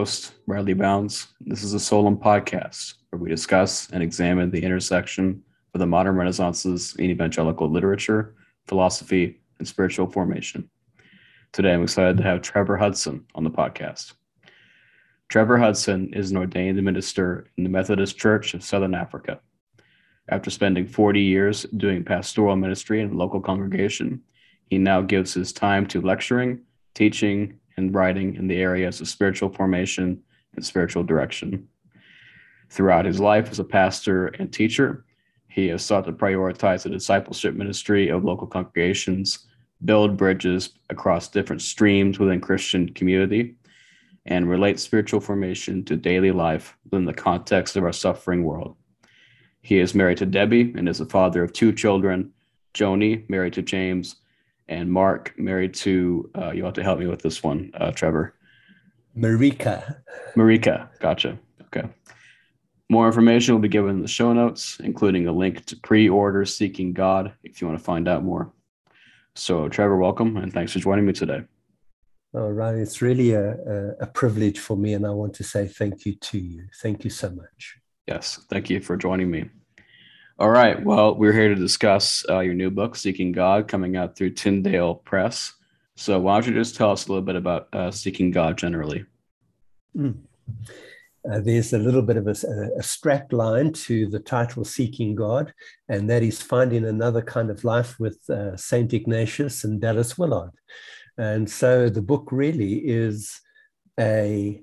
host, Bradley Bounds. This is a Solum podcast where we discuss and examine the intersection of the modern Renaissances in evangelical literature, philosophy, and spiritual formation. Today, I'm excited to have Trevor Hudson on the podcast. Trevor Hudson is an ordained minister in the Methodist Church of Southern Africa. After spending 40 years doing pastoral ministry in a local congregation, he now gives his time to lecturing, teaching, and writing in the areas of spiritual formation and spiritual direction. Throughout his life as a pastor and teacher, he has sought to prioritize the discipleship ministry of local congregations, build bridges across different streams within Christian community, and relate spiritual formation to daily life within the context of our suffering world. He is married to Debbie and is the father of two children, Joni, married to James, and Mark, married to, uh, you'll have to help me with this one, uh, Trevor. Marika. Marika, gotcha. Okay. More information will be given in the show notes, including a link to pre order Seeking God if you want to find out more. So, Trevor, welcome and thanks for joining me today. All right. It's really a, a, a privilege for me, and I want to say thank you to you. Thank you so much. Yes, thank you for joining me. All right. Well, we're here to discuss uh, your new book, Seeking God, coming out through Tyndale Press. So, why don't you just tell us a little bit about uh, Seeking God generally? Mm. Uh, there's a little bit of a, a strap line to the title Seeking God, and that is finding another kind of life with uh, St. Ignatius and Dallas Willard. And so the book really is a,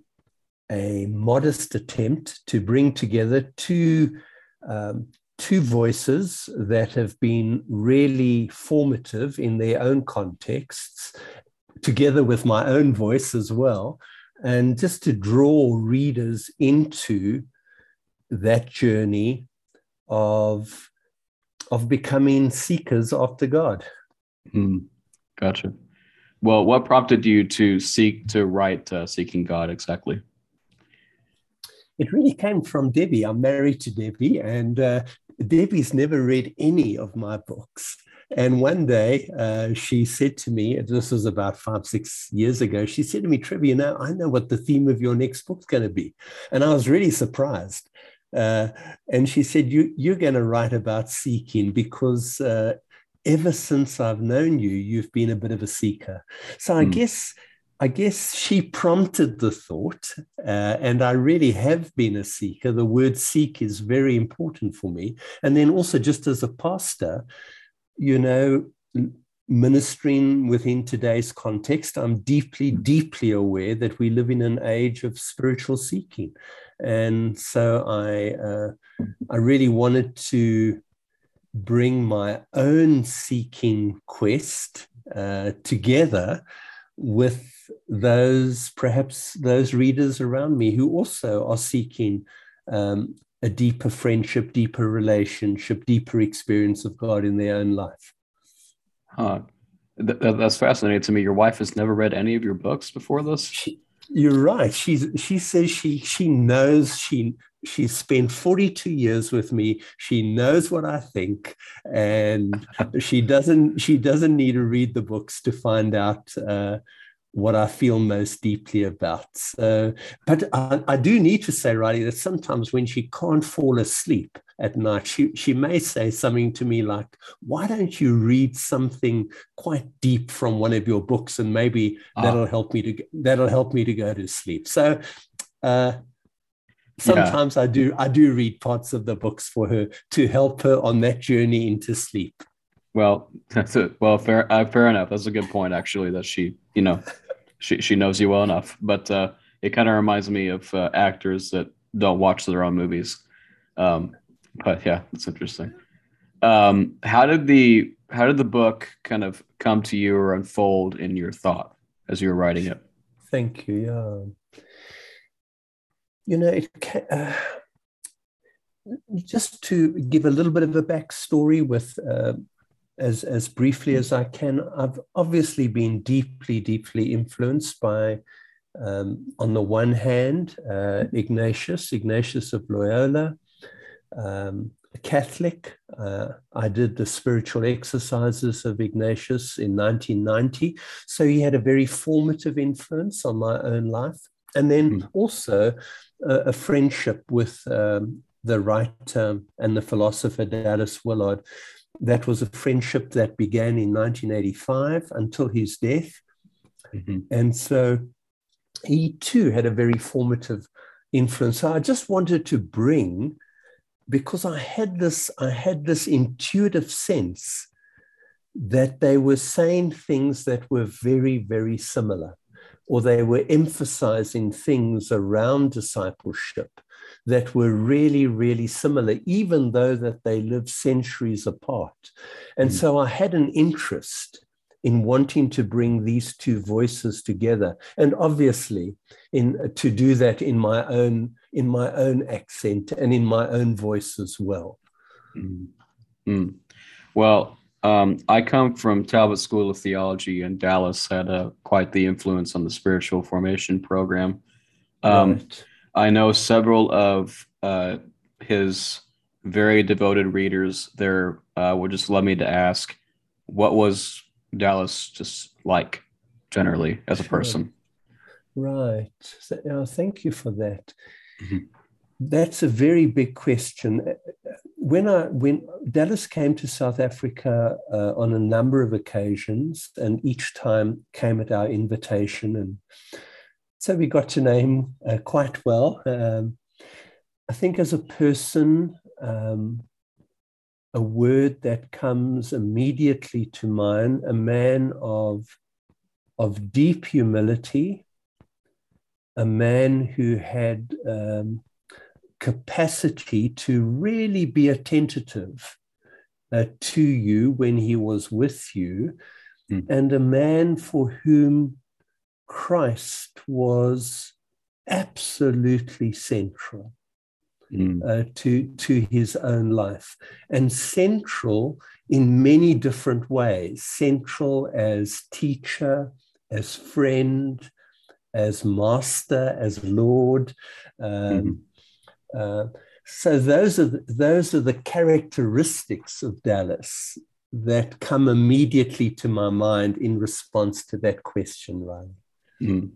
a modest attempt to bring together two um, two voices that have been really formative in their own contexts, together with my own voice as well, and just to draw readers into that journey of, of becoming seekers after God. Mm, gotcha. Well, what prompted you to seek to write uh, Seeking God exactly? It really came from Debbie. I'm married to Debbie, and uh, Debbie's never read any of my books. And one day uh, she said to me, this was about five, six years ago, she said to me, Trevor, you know, I know what the theme of your next book's going to be. And I was really surprised. Uh, and she said, you, You're going to write about seeking because uh, ever since I've known you, you've been a bit of a seeker. So I mm. guess I guess she prompted the thought, uh, and I really have been a seeker. The word seek is very important for me. And then also, just as a pastor, you know, ministering within today's context, I'm deeply, deeply aware that we live in an age of spiritual seeking. And so I, uh, I really wanted to bring my own seeking quest uh, together with those perhaps those readers around me who also are seeking um, a deeper friendship, deeper relationship, deeper experience of God in their own life. Huh. Th- that's fascinating to me. Your wife has never read any of your books before this. She, you're right. She's she says she she knows she she's spent 42 years with me. She knows what I think, and she doesn't she doesn't need to read the books to find out uh, what I feel most deeply about. So, but I, I, do need to say, Riley, that sometimes when she can't fall asleep at night, she, she may say something to me like, Why don't you read something quite deep from one of your books? And maybe ah. that'll help me to that'll help me to go to sleep. So uh, sometimes yeah. I do I do read parts of the books for her to help her on that journey into sleep. Well, that's it. Well, fair, uh, fair enough. That's a good point, actually. That she, you know, she she knows you well enough. But uh, it kind of reminds me of uh, actors that don't watch their own movies. Um, but yeah, it's interesting. Um, how did the how did the book kind of come to you or unfold in your thought as you were writing it? Thank you. Yeah. You know, it uh, just to give a little bit of a backstory with uh, as, as briefly as I can, I've obviously been deeply, deeply influenced by, um, on the one hand, uh, Ignatius, Ignatius of Loyola, um, a Catholic. uh, I did the spiritual exercises of Ignatius in 1990. So he had a very formative influence on my own life. And then mm. also uh, a friendship with um, the writer and the philosopher Dallas Willard. That was a friendship that began in 1985 until his death. Mm-hmm. And so he too had a very formative influence. So I just wanted to bring because I had this, I had this intuitive sense that they were saying things that were very, very similar, or they were emphasizing things around discipleship that were really, really similar, even though that they lived centuries apart. And mm. so I had an interest in wanting to bring these two voices together and obviously in to do that in my own in my own accent and in my own voice as well mm. Mm. well um, i come from talbot school of theology and dallas had a, quite the influence on the spiritual formation program um, right. I know several of uh, his very devoted readers there uh, would just love me to ask what was Dallas just like generally as a person? Right. So, uh, thank you for that. Mm-hmm. That's a very big question. When I when Dallas came to South Africa uh, on a number of occasions, and each time came at our invitation, and so we got to know him uh, quite well. Um, I think as a person, um, a word that comes immediately to mind a man of, of deep humility, a man who had um, capacity to really be attentive uh, to you when he was with you, mm. and a man for whom Christ was absolutely central mm. uh, to, to his own life. And central in many different ways central as teacher, as friend, as master, as Lord. Um, mm-hmm. uh, so those are the, those are the characteristics of Dallas that come immediately to my mind in response to that question, Ryan. Mm.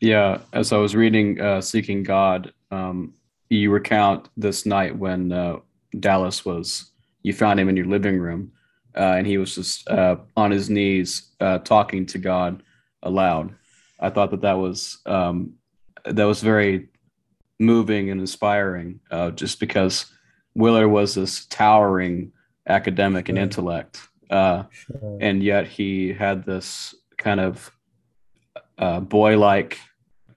Yeah, as I was reading uh, "Seeking God," um, you recount this night when uh, Dallas was you found him in your living room, uh, and he was just uh, on his knees uh, talking to God aloud. I thought that that was um, that was very moving and inspiring, uh, just because Willard was this towering academic and intellect, uh, sure. and yet he had this kind of boy-like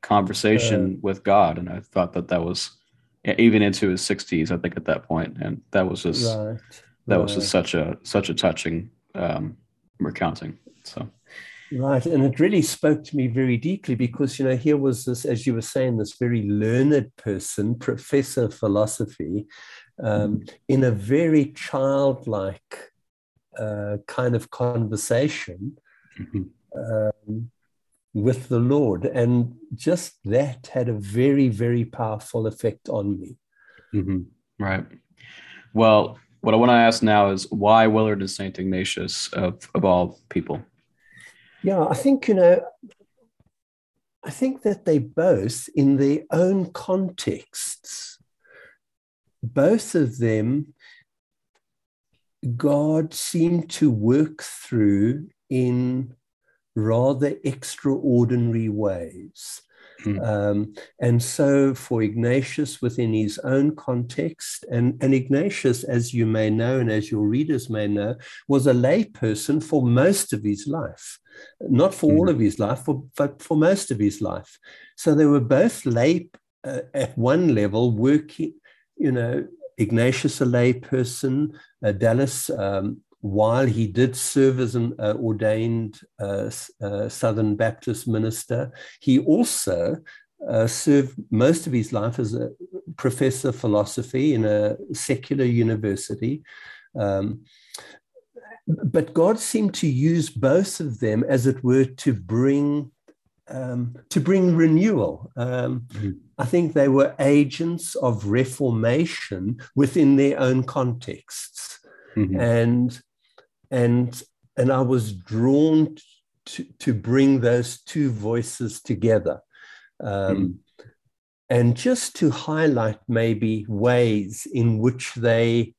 conversation sure. with God, and I thought that that was even into his 60s i think at that point and that was just right. that right. was just such a such a touching um, recounting so right and it really spoke to me very deeply because you know here was this as you were saying this very learned person professor of philosophy um, mm-hmm. in a very childlike uh, kind of conversation mm-hmm. um, with the Lord. And just that had a very, very powerful effect on me. Mm-hmm. Right. Well, what I want to ask now is why Willard and St. Ignatius of, of all people? Yeah, I think, you know, I think that they both, in their own contexts, both of them, God seemed to work through in rather extraordinary ways. Mm. Um, and so, for Ignatius, within his own context, and, and Ignatius, as you may know, and as your readers may know, was a layperson for most of his life. Not for mm. all of his life, for, but for most of his life. So they were both lay uh, at one level, working, you know, Ignatius, a layperson, uh, Dallas, um, while he did serve as an uh, ordained uh, uh, Southern Baptist minister, he also uh, served most of his life as a professor of philosophy in a secular university. Um, but God seemed to use both of them, as it were, to bring um, to bring renewal. Um, mm-hmm. I think they were agents of reformation within their own contexts. mm-hmm. and and and I was drawn to, to bring those two voices together. Um, mm and just to highlight maybe ways in which they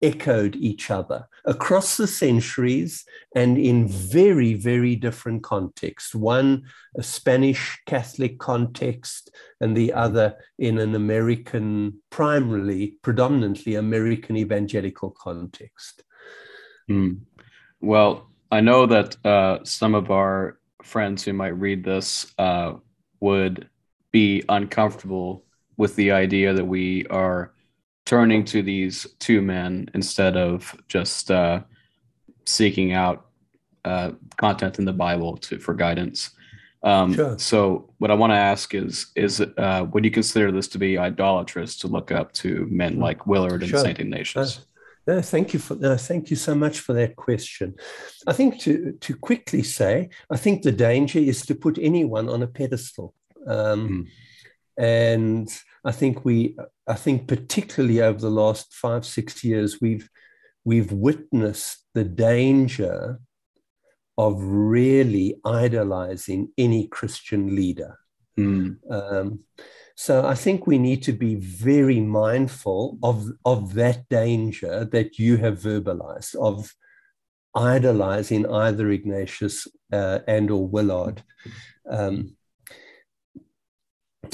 echoed each other across the centuries and in very, very different contexts. One, a Spanish Catholic context, and the other in an American, primarily, predominantly American evangelical context. Mm. Well, I know that uh, some of our friends who might read this uh, would be uncomfortable with the idea that we are turning to these two men instead of just uh, seeking out uh, content in the Bible to for guidance. Um, sure. So, what I want to ask is: is uh, would you consider this to be idolatrous to look up to men mm. like Willard and sure. Saint Ignatius? Uh, no, thank you for no, thank you so much for that question. I think to to quickly say, I think the danger is to put anyone on a pedestal. Um, mm. And I think we, I think particularly over the last five, six years, we've we've witnessed the danger of really idolizing any Christian leader. Mm. Um, so I think we need to be very mindful of, of that danger that you have verbalized of idolizing either Ignatius uh, and or Willard. Um,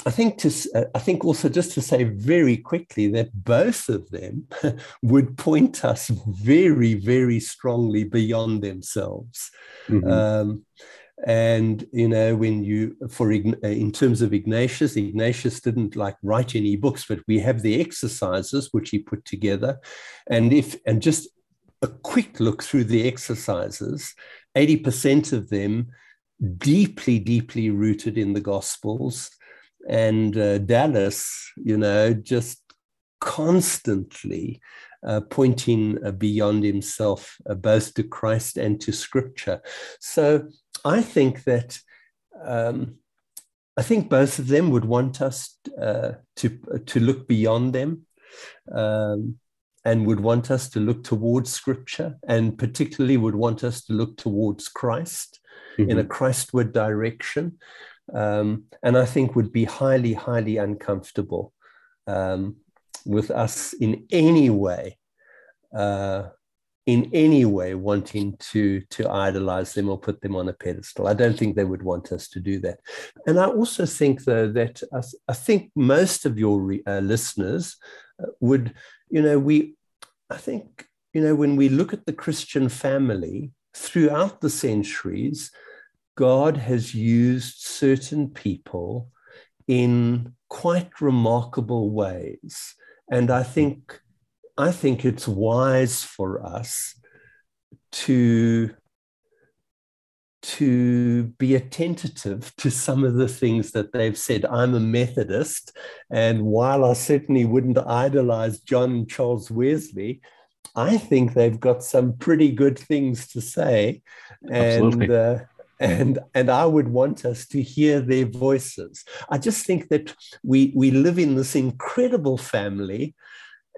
I think to uh, I think also just to say very quickly that both of them would point us very very strongly beyond themselves. Mm-hmm. Um, and you know when you for uh, in terms of Ignatius, Ignatius didn't like write any books, but we have the exercises which he put together, and if and just a quick look through the exercises, eighty percent of them deeply deeply rooted in the Gospels and uh, Dallas, you know, just constantly uh, pointing uh, beyond himself, uh, both to Christ and to Scripture. So I think that um, I think both of them would want us uh, to to look beyond them. Um, and would want us to look towards scripture and particularly would want us to look towards Christ mm-hmm. in a mm-hmm. Christward direction um, and I think would be highly, highly uncomfortable um, with us in any way, uh, in any way wanting to to idolize them or put them on a pedestal. I don't think they would want us to do that. And I also think, though, that I, I think most of your re, uh, listeners uh, would, you know, we, I think, you know, when we look at the Christian family throughout the centuries God has used certain people in quite remarkable ways. And I think, I think it's wise for us to, to be attentive to some of the things that they've said. I'm a Methodist, and while I certainly wouldn't idolize John Charles Wesley, I think they've got some pretty good things to say. And uh, and and I would want us to hear their voices. I just think that we we live in this incredible family,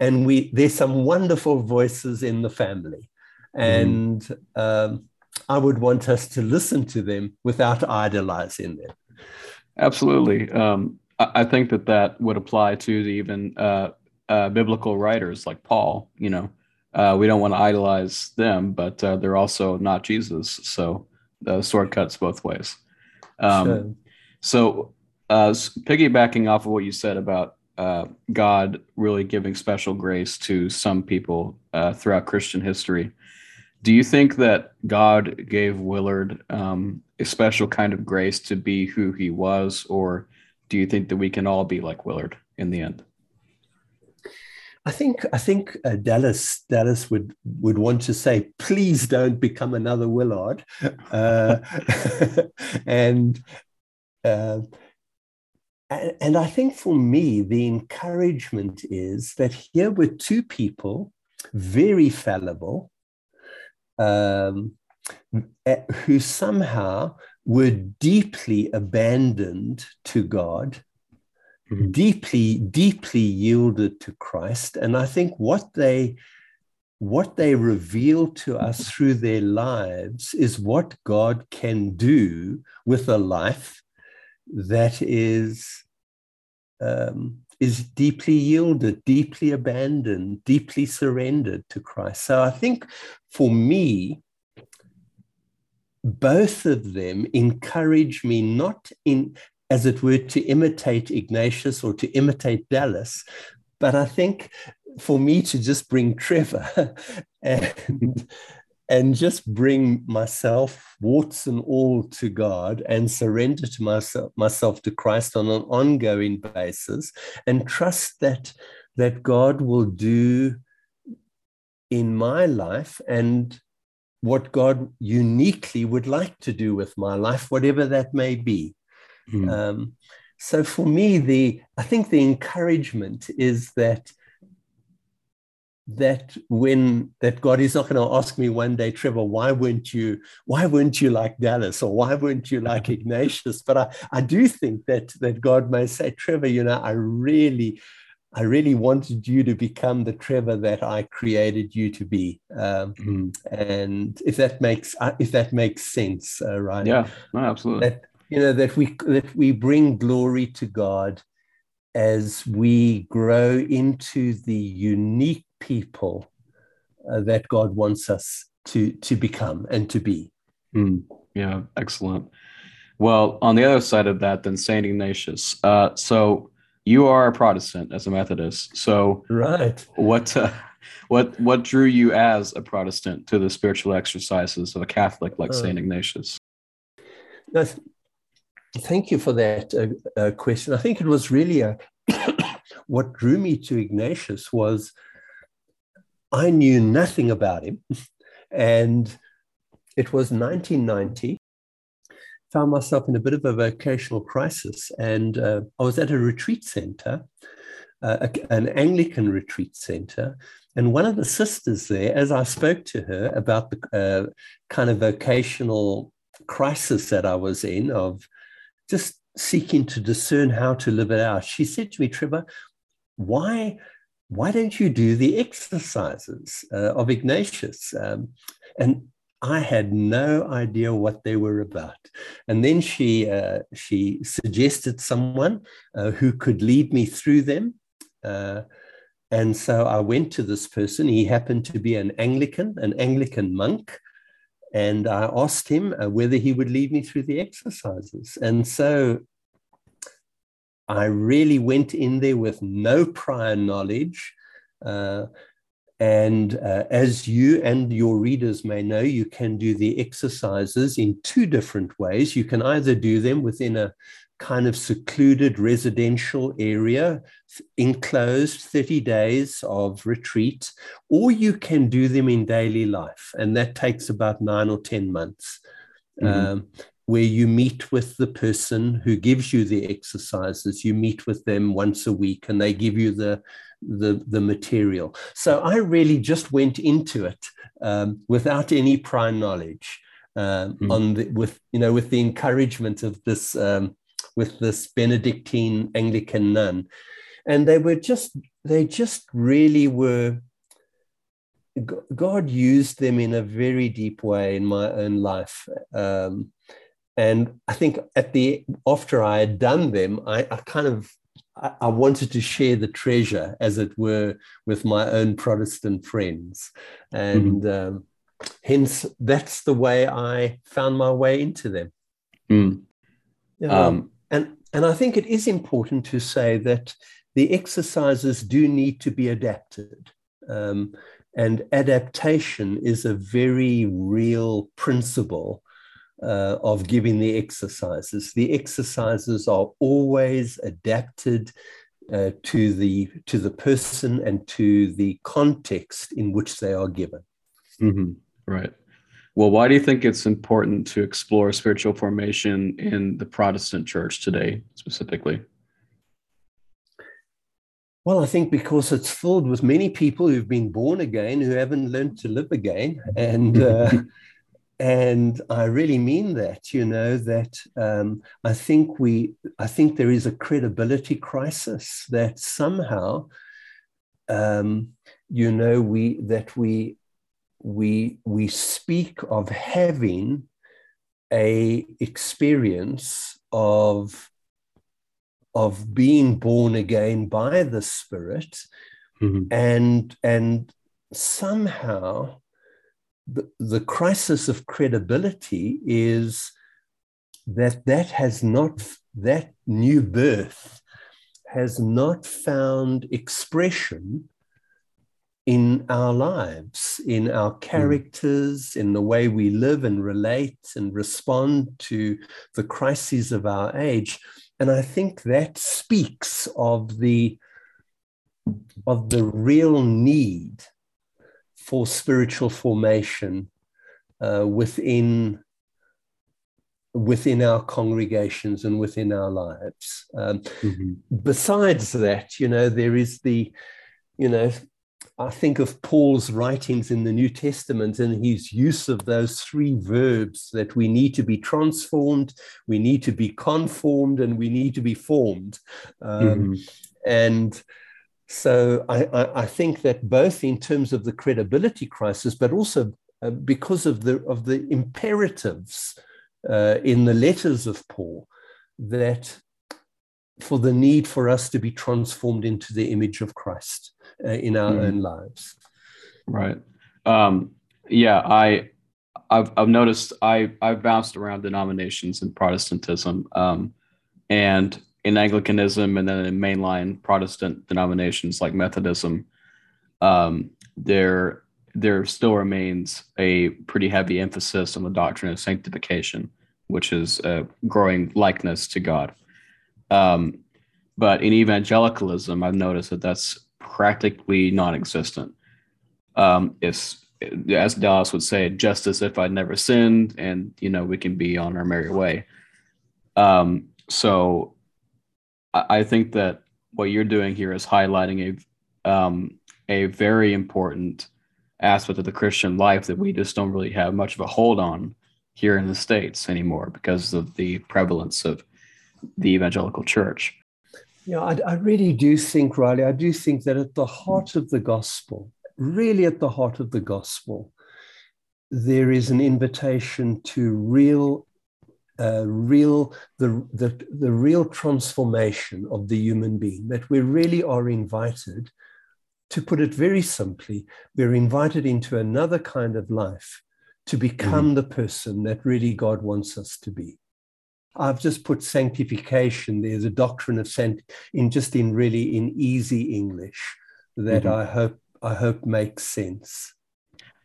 and we there's some wonderful voices in the family, and mm. um, I would want us to listen to them without idolizing them. Absolutely, um, I, I, think that that would apply to the even uh, uh, biblical writers like Paul. You know. Uh, we don't want to idolize them, but uh, they're also not Jesus. So the sword cuts both ways. Um, sure. So, uh, piggybacking off of what you said about uh, God really giving special grace to some people uh, throughout Christian history, do you think that God gave Willard um, a special kind of grace to be who he was, or do you think that we can all be like Willard in the end? I think I think uh, Dallas Dallas would would want to say, please don't become another Willard, uh, and, uh, and and I think for me the encouragement is that here were two people, very fallible, um, who somehow were deeply abandoned to God mm-hmm. deeply, deeply yielded to Christ. And I think what they what they reveal to us through their lives is what God can do with a life that is um, is deeply yielded, deeply abandoned, deeply surrendered to Christ. So I think for me, both of them encourage me not in as it were to imitate Ignatius or to imitate Dallas, but I think for me to just bring Trevor and and just bring myself, warts and all, to God and surrender to myself, myself to Christ on an ongoing basis and trust that, that God will do in my life and what God uniquely would like to do with my life, whatever that may be. Mm. Um, so for me, the I think the encouragement is that that when that God is not going to ask me one day, Trevor, why weren't you why weren't you like Dallas or why weren't you like Ignatius? But I, I do think that that God may say, Trevor, you know, I really I really wanted you to become the Trevor that I created you to be, um, mm. and if that makes uh, if that makes sense, uh, right? Yeah, no, absolutely. That you know that we that we bring glory to God as we grow into the unique people uh, that God wants us to to become and to be. Mm, yeah, excellent. Well, on the other side of that, then Saint Ignatius. Uh, so you are a Protestant as a Methodist. So right, what uh, what what drew you as a Protestant to the spiritual exercises of a Catholic like Saint Ignatius? No, thank you for that uh, uh, question. I think it was really a what drew me to Ignatius was I knew nothing about him. and it was 1990. Found myself in a bit of a vocational crisis. And uh, I was at a retreat center, uh, an Anglican retreat center. And one of the sisters there, as I spoke to her about the uh, kind of vocational crisis that I was in, of just seeking to discern how to live it out, she said to me, Trevor, why why don't you do the exercises uh, of Ignatius? Um, and I had no idea what they were about. And then she, uh, she suggested someone uh, who could lead me through them. Uh, and so I went to this person. He happened to be an Anglican, an Anglican monk. And I asked him uh, whether he would lead me through the exercises. And so I really went in there with no prior knowledge. Uh, and uh, as you and your readers may know, you can do the exercises in two different ways. You can either do them within a kind of secluded residential area, enclosed 30 days of retreat, or you can do them in daily life. And that takes about nine or 10 months. Mm-hmm. Um, where you meet with the person who gives you the exercises. You meet with them once a week and they give you the, the, the material. So I really just went into it um, without any prior knowledge. Um, mm. on the, with you know with the encouragement of this um, with this Benedictine Anglican nun, and they were just they just really were God used them in a very deep way in my own life. Um, and I think at the after I had done them, I, I kind of I, I, wanted to share the treasure, as it were, with my own Protestant friends, and mm-hmm. um, hence that's the way I found my way into them. Mm. um, and and I think it is important to say that the exercises do need to be adapted. Um, and adaptation is a very real principle uh, of giving the exercises. The exercises are always adapted uh, to the to the person and to the context in which they are given. Mm-hmm. Right. Well, why do you think it's important to explore spiritual formation in the Protestant Church today, specifically? Well, I think because it's filled with many people who've been born again who haven't learned to live again, and uh, and I really mean that. You know that um, I think we, I think there is a credibility crisis that somehow, um, you know, we that we we we speak of having a experience of of being born again by the Spirit, mm-hmm. and and somehow the, the crisis of credibility is that that has not that new birth has not found expression in our lives, in our hmm. characters, in the way we live and relate and respond to the crises of our age. And I think that speaks of the, of the real need for spiritual formation uh, within within our congregations and within our lives. Um, mm-hmm. Besides that, you know, there is the, you know, I think of Paul's writings in the New Testament and his use of those three verbs that we need to be transformed, we need to be conformed, and we need to be formed. Um, mm-hmm. And so I, I, I, think that both in terms of the credibility crisis, but also uh, because of the of the imperatives uh, in the letters of Paul, that for the need for us to be transformed into the image of Christ uh, in our mm. own lives. Right. Um, yeah, I I've, I've noticed I I've bounced around denominations in Protestantism um, and in Anglicanism and then in mainline Protestant denominations like Methodism. Um, there there still remains a pretty heavy emphasis on the doctrine of sanctification, which is a growing likeness to God. Um, but in evangelicalism, I've noticed that that's practically non-existent. Um, it's as Dallas would say, just as if I'd never sinned, and you know we can be on our merry way. Um, so I, think that what you're doing here is highlighting a um, a very important aspect of the Christian life that we just don't really have much of a hold on here in the states anymore because of the prevalence of the evangelical church. Yeah, I, I really do think, Riley, I do think that at the heart of the gospel, really at the heart of the gospel, there is an invitation to real, uh, real the, the, the real transformation of the human being, that we really are invited, to put it very simply, we're invited into another kind of life to become mm. the person that really God wants us to be. I've just put sanctification there's a doctrine of sant in just in really in easy English that mm-hmm. I hope I hope makes sense.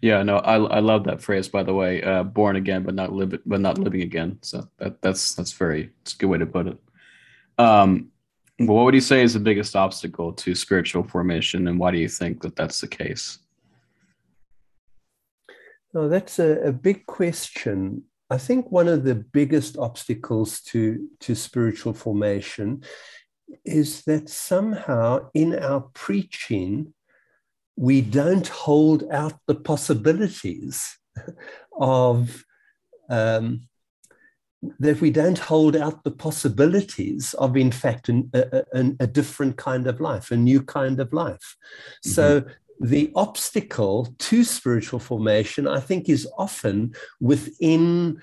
Yeah, no, I, I love that phrase by the way, uh, born again but not live but not living again. So that that's that's very it's a good way to put it. Um, what would you say is the biggest obstacle to spiritual formation, and why do you think that that's the case? No, that's a, a big question. I think one of the biggest obstacles to, to spiritual formation is that somehow in our preaching, we don't hold out the possibilities of um, that we don't hold out the possibilities of, in fact, an, a, a, a, different kind of life, a new kind of life. Mm-hmm. So the obstacle to spiritual formation, I think, is often within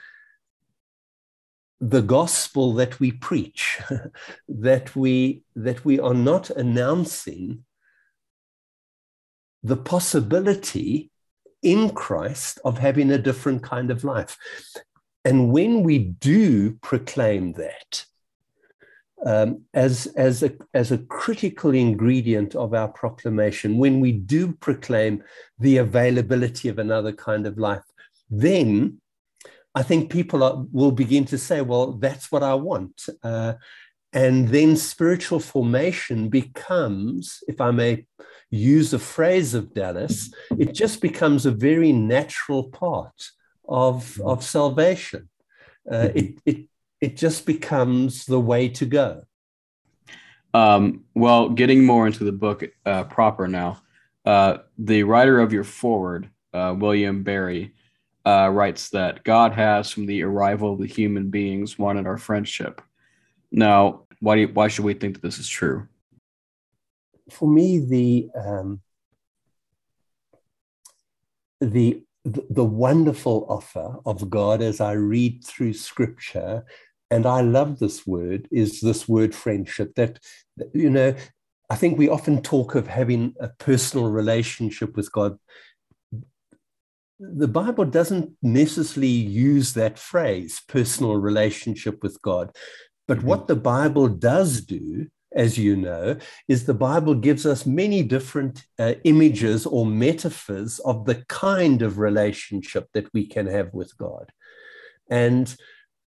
the gospel that we preach, that we that we are not announcing the possibility in Christ of having a different kind of life. And when we do proclaim that, um, as, as, a, as a critical ingredient of our proclamation, when we do proclaim the availability of another kind of life, then I think people are, will begin to say, well, that's what I want. Uh, and then spiritual formation becomes, if I may use a phrase of Dallas, it just becomes a very natural part of, of salvation. Uh, it, it, it just becomes the way to go. Um, well, getting more into the book uh, proper now, uh, the writer of your foreword, uh, William Barry, uh, writes that God has, from the arrival of the human beings, wanted our friendship. Now, why, you, why should we think that this is true? For me, the um, the the wonderful offer of God as I read through scripture, and I love this word, is this word friendship. That, you know, I think we often talk of having a personal relationship with God. The Bible doesn't necessarily use that phrase, personal relationship with God. But mm-hmm. what the Bible does do as you know, is the Bible gives us many different uh, images or metaphors of the kind of relationship that we can have with God. And,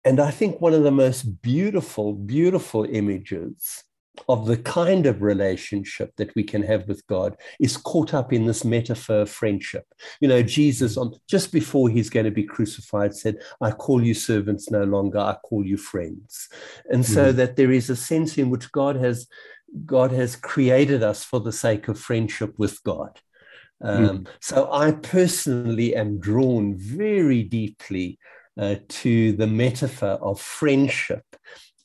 and I think one of the most beautiful, beautiful images of the kind of relationship that we can have with God is caught up in this metaphor of friendship. You know, Jesus, on just before he's going to be crucified, said, I call you servants no longer, I call you friends. And so mm-hmm. that there is a sense in which God has God has created us for the sake of friendship with God. Um, mm. So I personally am drawn very deeply uh, to the metaphor of friendship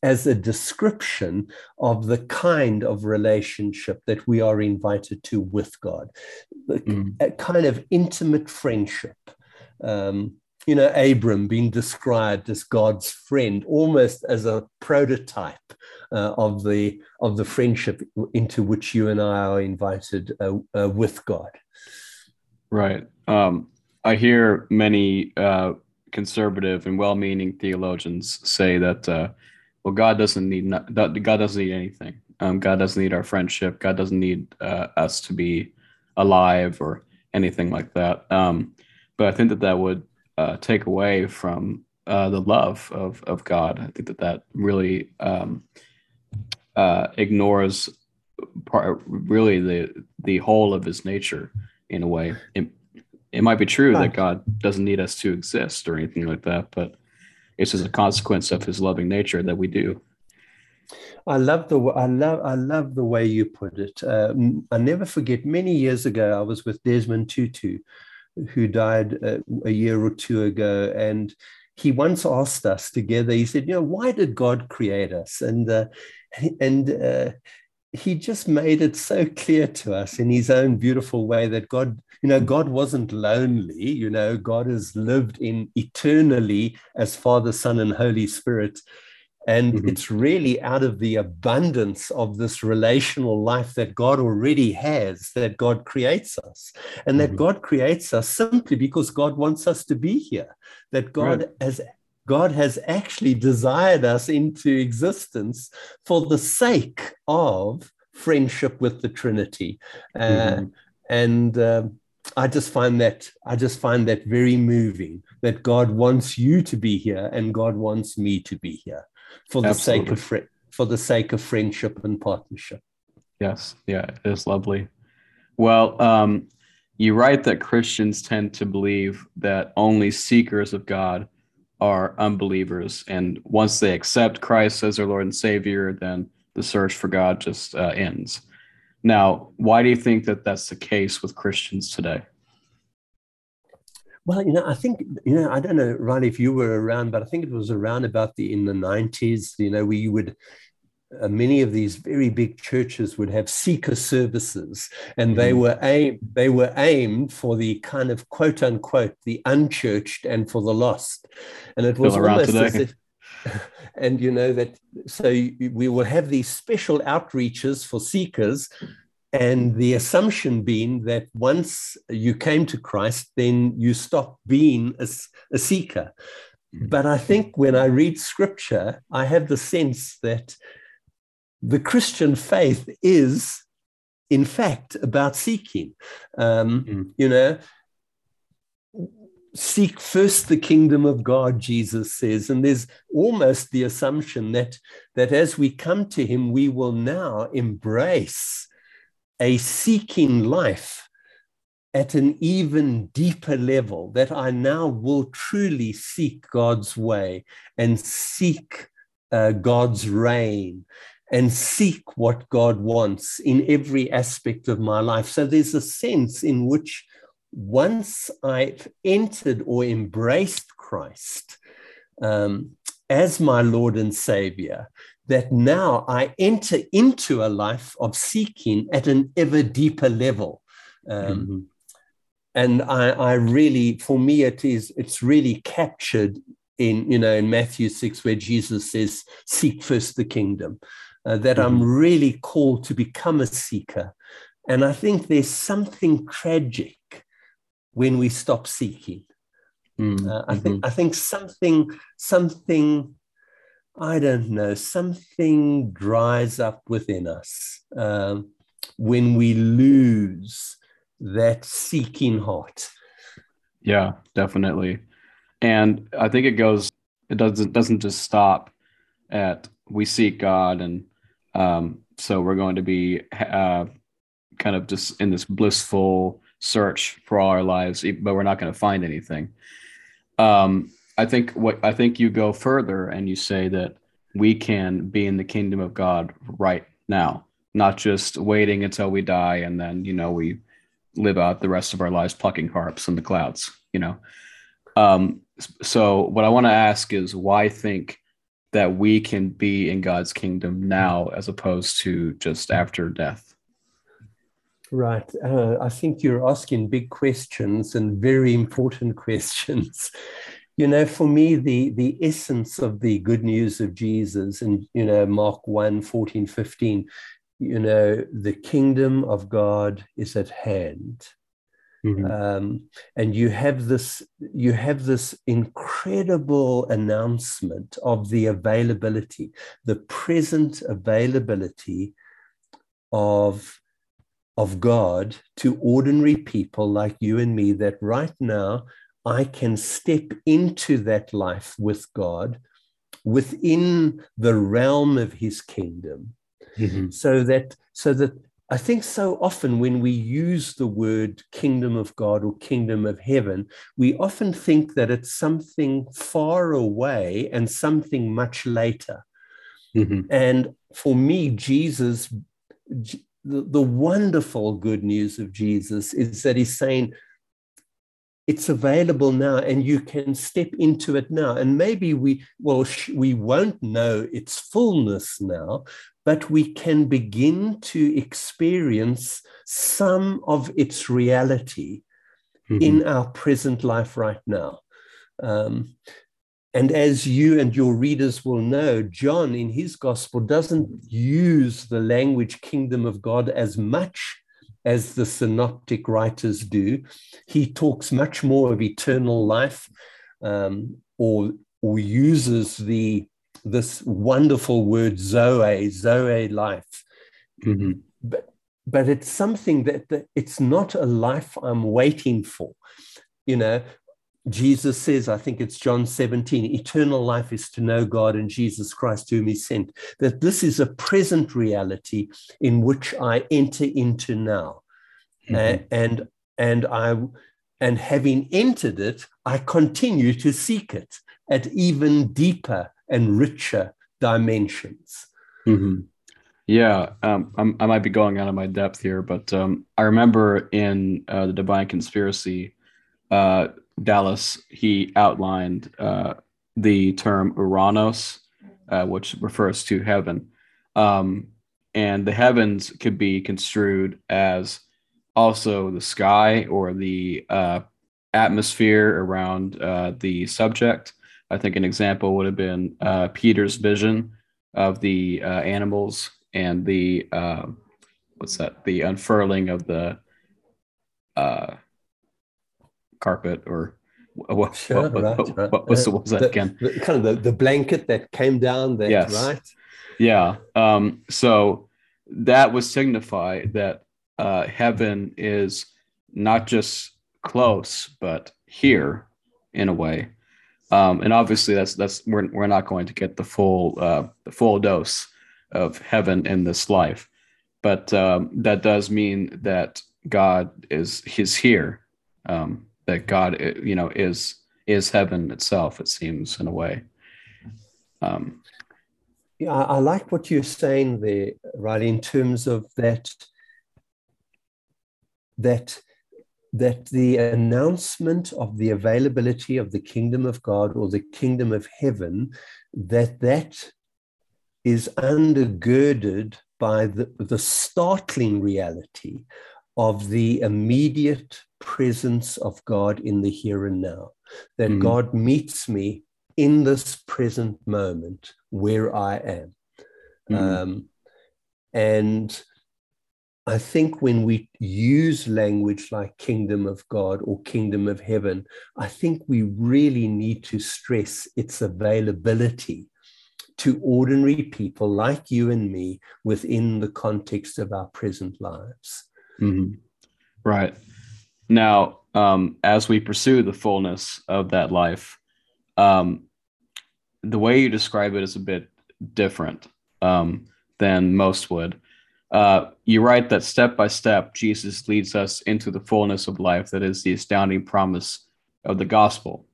as a description of the kind of relationship that we are invited to with God, mm. a kind of intimate friendship. Um, you know, Abram being described as God's friend, almost as a prototype uh, of the of the friendship into which you and I are invited uh, uh, with God. Right. Um, I hear many uh, conservative and well-meaning theologians say that uh, well, God doesn't need God doesn't need anything. Um, God doesn't need our friendship. God doesn't need uh, us to be alive or anything like that. Um, but I think that that would uh, take away from uh, the love of of God. I think that that really um, uh, ignores part, really the the whole of His nature in a way. It, it might be true that God doesn't need us to exist or anything like that, but it's as a consequence of his loving nature that we do. I love the I love I love the way you put it. Um, I never forget. Many years ago, I was with Desmond Tutu, who died uh, a year or two ago, and he once asked us together. He said, "You know, why did God create us?" And uh, and uh, he just made it so clear to us in his own beautiful way that God, you know, God wasn't lonely. You know, God has lived in eternally as Father, Son, and Holy Spirit. And mm-hmm. it's really out of the abundance of this relational life that God already has that God creates us. And that mm-hmm. God creates us simply because God wants us to be here, that God right. has God has actually desired us into existence for the sake of friendship with the Trinity. Uh, mm-hmm. And um, I just find that I just find that very moving that God wants you to be here and God wants me to be here for the Absolutely. sake of fri- for the sake of friendship and partnership. Yes, yeah, it is lovely. Well, um, you write that Christians tend to believe that only seekers of God are unbelievers. And once they accept Christ as their Lord and Savior, then the search for God just uh, ends. Now, why do you think that that's the case with Christians today? Well, you know, I think, you know, I don't know, Riley, if you were around, but I think it was around about the in the 90s, you know, we would uh, many of these very big churches would have seeker services and they mm. were aimed they were aimed for the kind of quote unquote the unchurched and for the lost and it was almost as if and you know that so we will have these special outreaches for seekers and the assumption being that once you came to christ then you stop being a, a seeker but i think when i read scripture i have the sense that the Christian faith is, in fact, about seeking. Um, mm. You know, seek first the kingdom of God, Jesus says. And there's almost the assumption that, that as we come to Him, we will now embrace a seeking life at an even deeper level, that I now will truly seek God's way and seek uh, God's reign and seek what God wants in every aspect of my life. So there's a sense in which once I've entered or embraced Christ um, as my Lord and Savior, that now I enter into a life of seeking at an ever deeper level. Um, mm-hmm. and I, I really, for me, it is it's really captured in you know in Matthew six where Jesus says, "Seek first the kingdom." Uh, that mm-hmm. I'm really called to become a seeker, and I think there's something tragic when we stop seeking. Mm-hmm. Uh, I think mm-hmm. I think something something I don't know something dries up within us um, when we lose that seeking heart. Yeah, definitely. And I think it goes, it doesn't doesn't just stop at we seek God, and um, so we're going to be uh, kind of just in this blissful search for all our lives, but we're not going to find anything. Um, I think what I think you go further and you say that we can be in the kingdom of God right now, not just waiting until we die and then you know we live out the rest of our lives plucking harps in the clouds, you know. Um, so what I want to ask is why think that we can be in God's kingdom now as opposed to just after death? Right. Uh, I think you're asking big questions and very important questions. You know, for me, the, the essence of the good news of Jesus and, you know, Mark 1 14, 15 you know, the kingdom of God is at hand. Mm-hmm. Um, and you have this you have this incredible announcement of the availability the present availability of of god to ordinary people like you and me that right now i can step into that life with god within the realm of his kingdom mm-hmm. so that so that I think so often when we use the word kingdom of God or kingdom of heaven, we often think that it's something far away and something much later. Mm-hmm. And for me, Jesus, the, the wonderful good news of Jesus is that he's saying, it's available now and you can step into it now and maybe we well we won't know its fullness now but we can begin to experience some of its reality mm-hmm. in our present life right now um, and as you and your readers will know, John in his gospel doesn't use the language kingdom of God as much as the synoptic writers do. He talks much more of eternal life um, or, or uses the, this wonderful word zoe, zoe life. Mm-hmm. But, but it's something that, that it's not a life I'm waiting for. You know, Jesus says, I think it's John 17, eternal life is to know God and Jesus Christ, whom he sent. That this is a present reality in which I enter into now. Mm-hmm. Uh, and and I and having entered it, I continue to seek it at even deeper and richer dimensions. Mm-hmm. Yeah, um, i might be going out of my depth here, but um, I remember in uh, the Divine Conspiracy, uh, Dallas, he outlined uh, the term Uranos, uh, which refers to heaven. Um, and the heavens could be construed as also the sky or the uh, atmosphere around uh, the subject. I think an example would have been uh, Peter's vision of the uh, animals and the what's that? The unfurling of the carpet or what, sure, what, right, what, right. what, was, what was that the, again? The, kind of the, the blanket that came down there, yes. right? Yeah. Um, so that would signify that uh, heaven is not just close, but here in a way. Um, and obviously, that's that's we're we're not going to get the full uh, the full dose of heaven in this life, but um, that does mean that God is He's here. Um, that God, uh, you know, is is heaven itself. It seems in a way. Um, yeah, I like what you're saying there, right? In terms of that, that that the announcement of the availability of the kingdom of God or the kingdom of heaven, that that is undergirded by the, the startling reality of the immediate presence of God in the here and now, that mm. God meets me in this present moment where I am. Mm. Um, and I think when we use language like kingdom of God or kingdom of heaven, I think we really need to stress its availability to ordinary people like you and me within the context of our present lives. Mm-hmm. Right. Now, um, as we pursue the fullness of that life, um, the way you describe it is a bit different um, than most would. Uh, you write that step by step, Jesus leads us into the fullness of life that is the astounding promise of the gospel.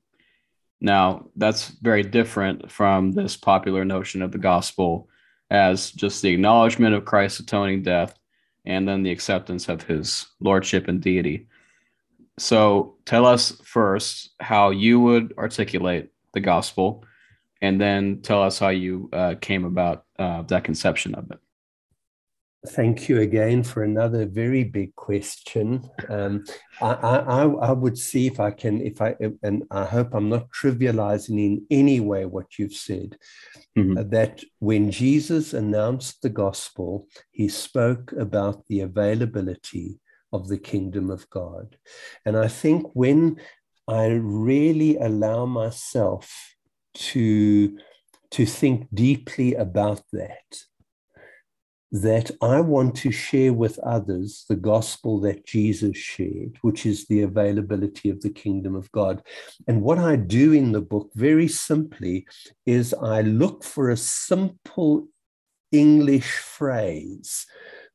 Now, that's very different from this popular notion of the gospel as just the acknowledgement of Christ's atoning death and then the acceptance of his lordship and deity. So, tell us first how you would articulate the gospel, and then tell us how you uh, came about uh, that conception of it. Thank you again for another very big question. Um, I, I, I, would see if I can, if I, and I hope I'm not trivializing in any way what you've said, mm-hmm. that when Jesus announced the gospel, he spoke about the availability of the kingdom of God. And I think when I really allow myself to, to think deeply about that, that I want to share with others the gospel that Jesus shared, which is the availability of the kingdom of God. And what I do in the book, very simply, is I look for a simple English phrase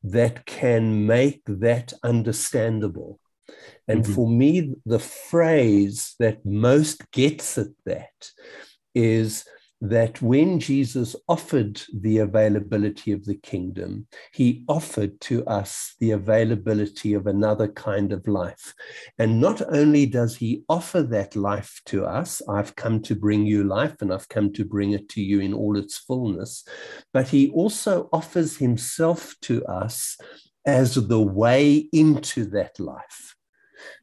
that can make that understandable. And mm-hmm. for me, the phrase that most gets at that is that when Jesus offered the availability of the kingdom, he offered to us the availability of another kind of life. And not only does he offer that life to us, I've come to bring you life and I've come to bring it to you in all its fullness, but he also offers himself to us as the way into that life.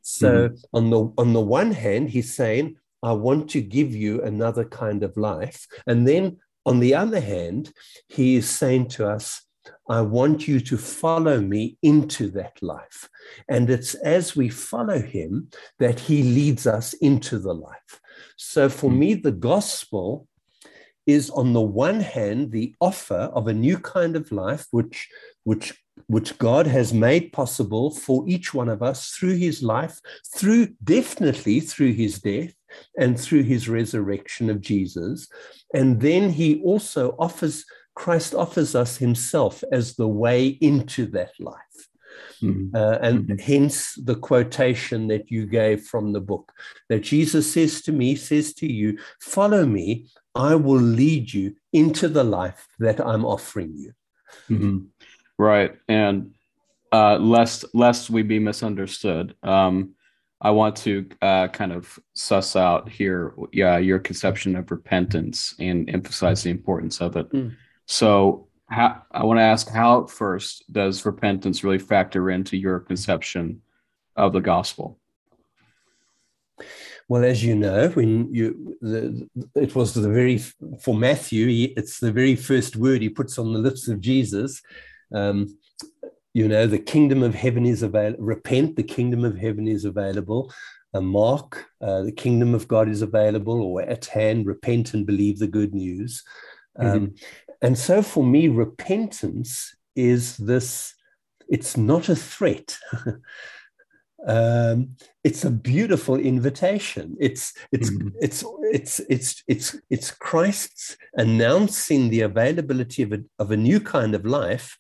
So mm-hmm. on the on the one hand, he's saying, I want to give you another kind of life. And then on the other hand, he is saying to us, I want you to follow me into that life. And it's as we follow him that he leads us into the life. So for hmm. me, the gospel is on the one hand the offer of a new kind of life, which, which which God has made possible for each one of us through his life, through definitely through his death and through his resurrection of Jesus. And then he also offers, Christ offers us himself as the way into that life. Mm-hmm. Uh, and mm-hmm. hence the quotation that you gave from the book that Jesus says to me, says to you, Follow me, I will lead you into the life that I'm offering you. Mm-hmm. Right. And uh, lest lest we be misunderstood, um, I want to uh, kind of suss out here, yeah, your conception of repentance and emphasize the importance of it. Mm. So, how, I want to ask, how first does repentance really factor into your conception of the gospel? Well, as you know, when you the, it was the very for Matthew, it's the very first word he puts on the lips of Jesus um, you know, the kingdom of heaven is available. Repent, the kingdom of heaven is available. A mark, uh, the kingdom of God is available or at hand. Repent and believe the good news. Um, mm-hmm. And so for me, repentance is this, it's not a threat. um, it's a beautiful invitation. It's it's mm-hmm. it's it's it's it's it's Christ's announcing the availability of a, of a new kind of life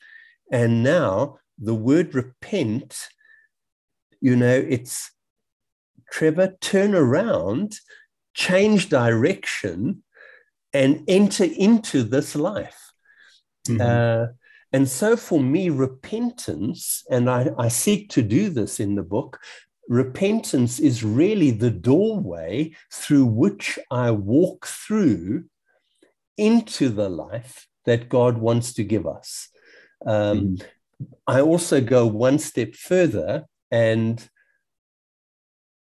and now the word repent, you know, it's Trevor, turn around, change direction, and enter into this life. Mm-hmm. Uh, and so for me, repentance, and I, I seek to do this in the book, repentance is really the doorway through which I walk through into the life that God wants to give us. Um, mm. I also go one step further and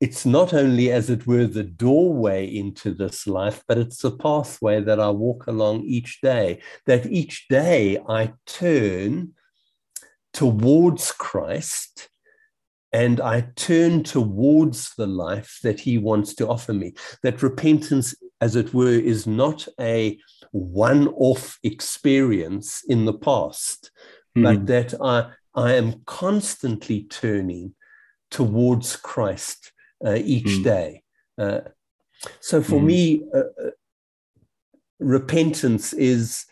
it's not only, as it were, the doorway into this life, but it's the pathway that I walk along each day. That each day I turn towards Christ and I turn towards the life that he wants to offer me. That repentance, as it were, is not a one off experience in the past, mm-hmm. but that I, I am constantly turning towards Christ uh, each mm. day. Uh, so for mm. me, uh, uh, repentance is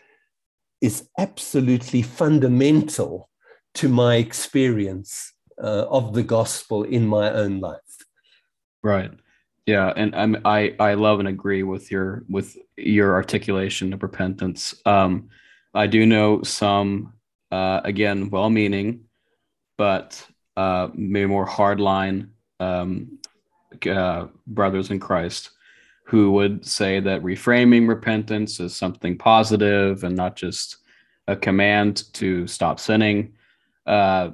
is absolutely fundamental to my experience uh, of the gospel in my own life. Right. Yeah, and I'm, I I love and agree with your with your articulation of repentance. Um, I do know some, uh, again, well-meaning, but uh, maybe more hardline um, uh, brothers in Christ who would say that reframing repentance is something positive and not just a command to stop sinning uh,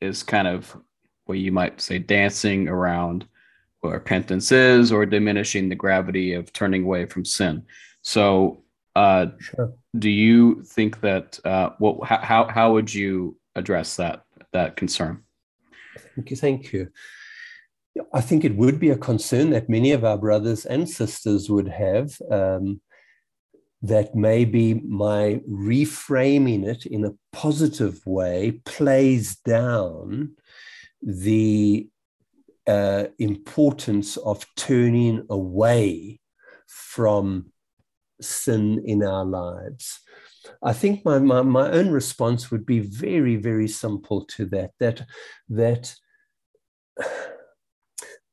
is kind of what you might say dancing around what repentance is or diminishing the gravity of turning away from sin. So, uh, sure. Do you think that uh, what how how would you address that that concern? Thank you. Thank you. I think it would be a concern that many of our brothers and sisters would have um, that maybe my reframing it in a positive way plays down the uh, importance of turning away from sin in our lives. I think my, my, my own response would be very, very simple to that, that, that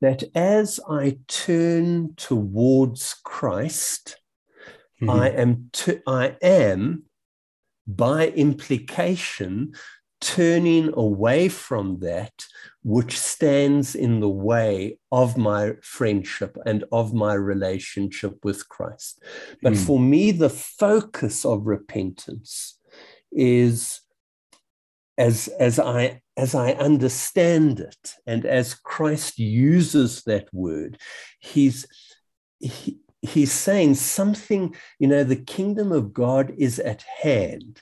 that as I turn towards Christ, mm-hmm. I am to, I am by implication turning away from that which stands in the way of my friendship and of my relationship with Christ. But mm. for me, the focus of repentance is as, as I as I understand it, and as Christ uses that word, he's, he, he's saying something, you know, the kingdom of God is at hand.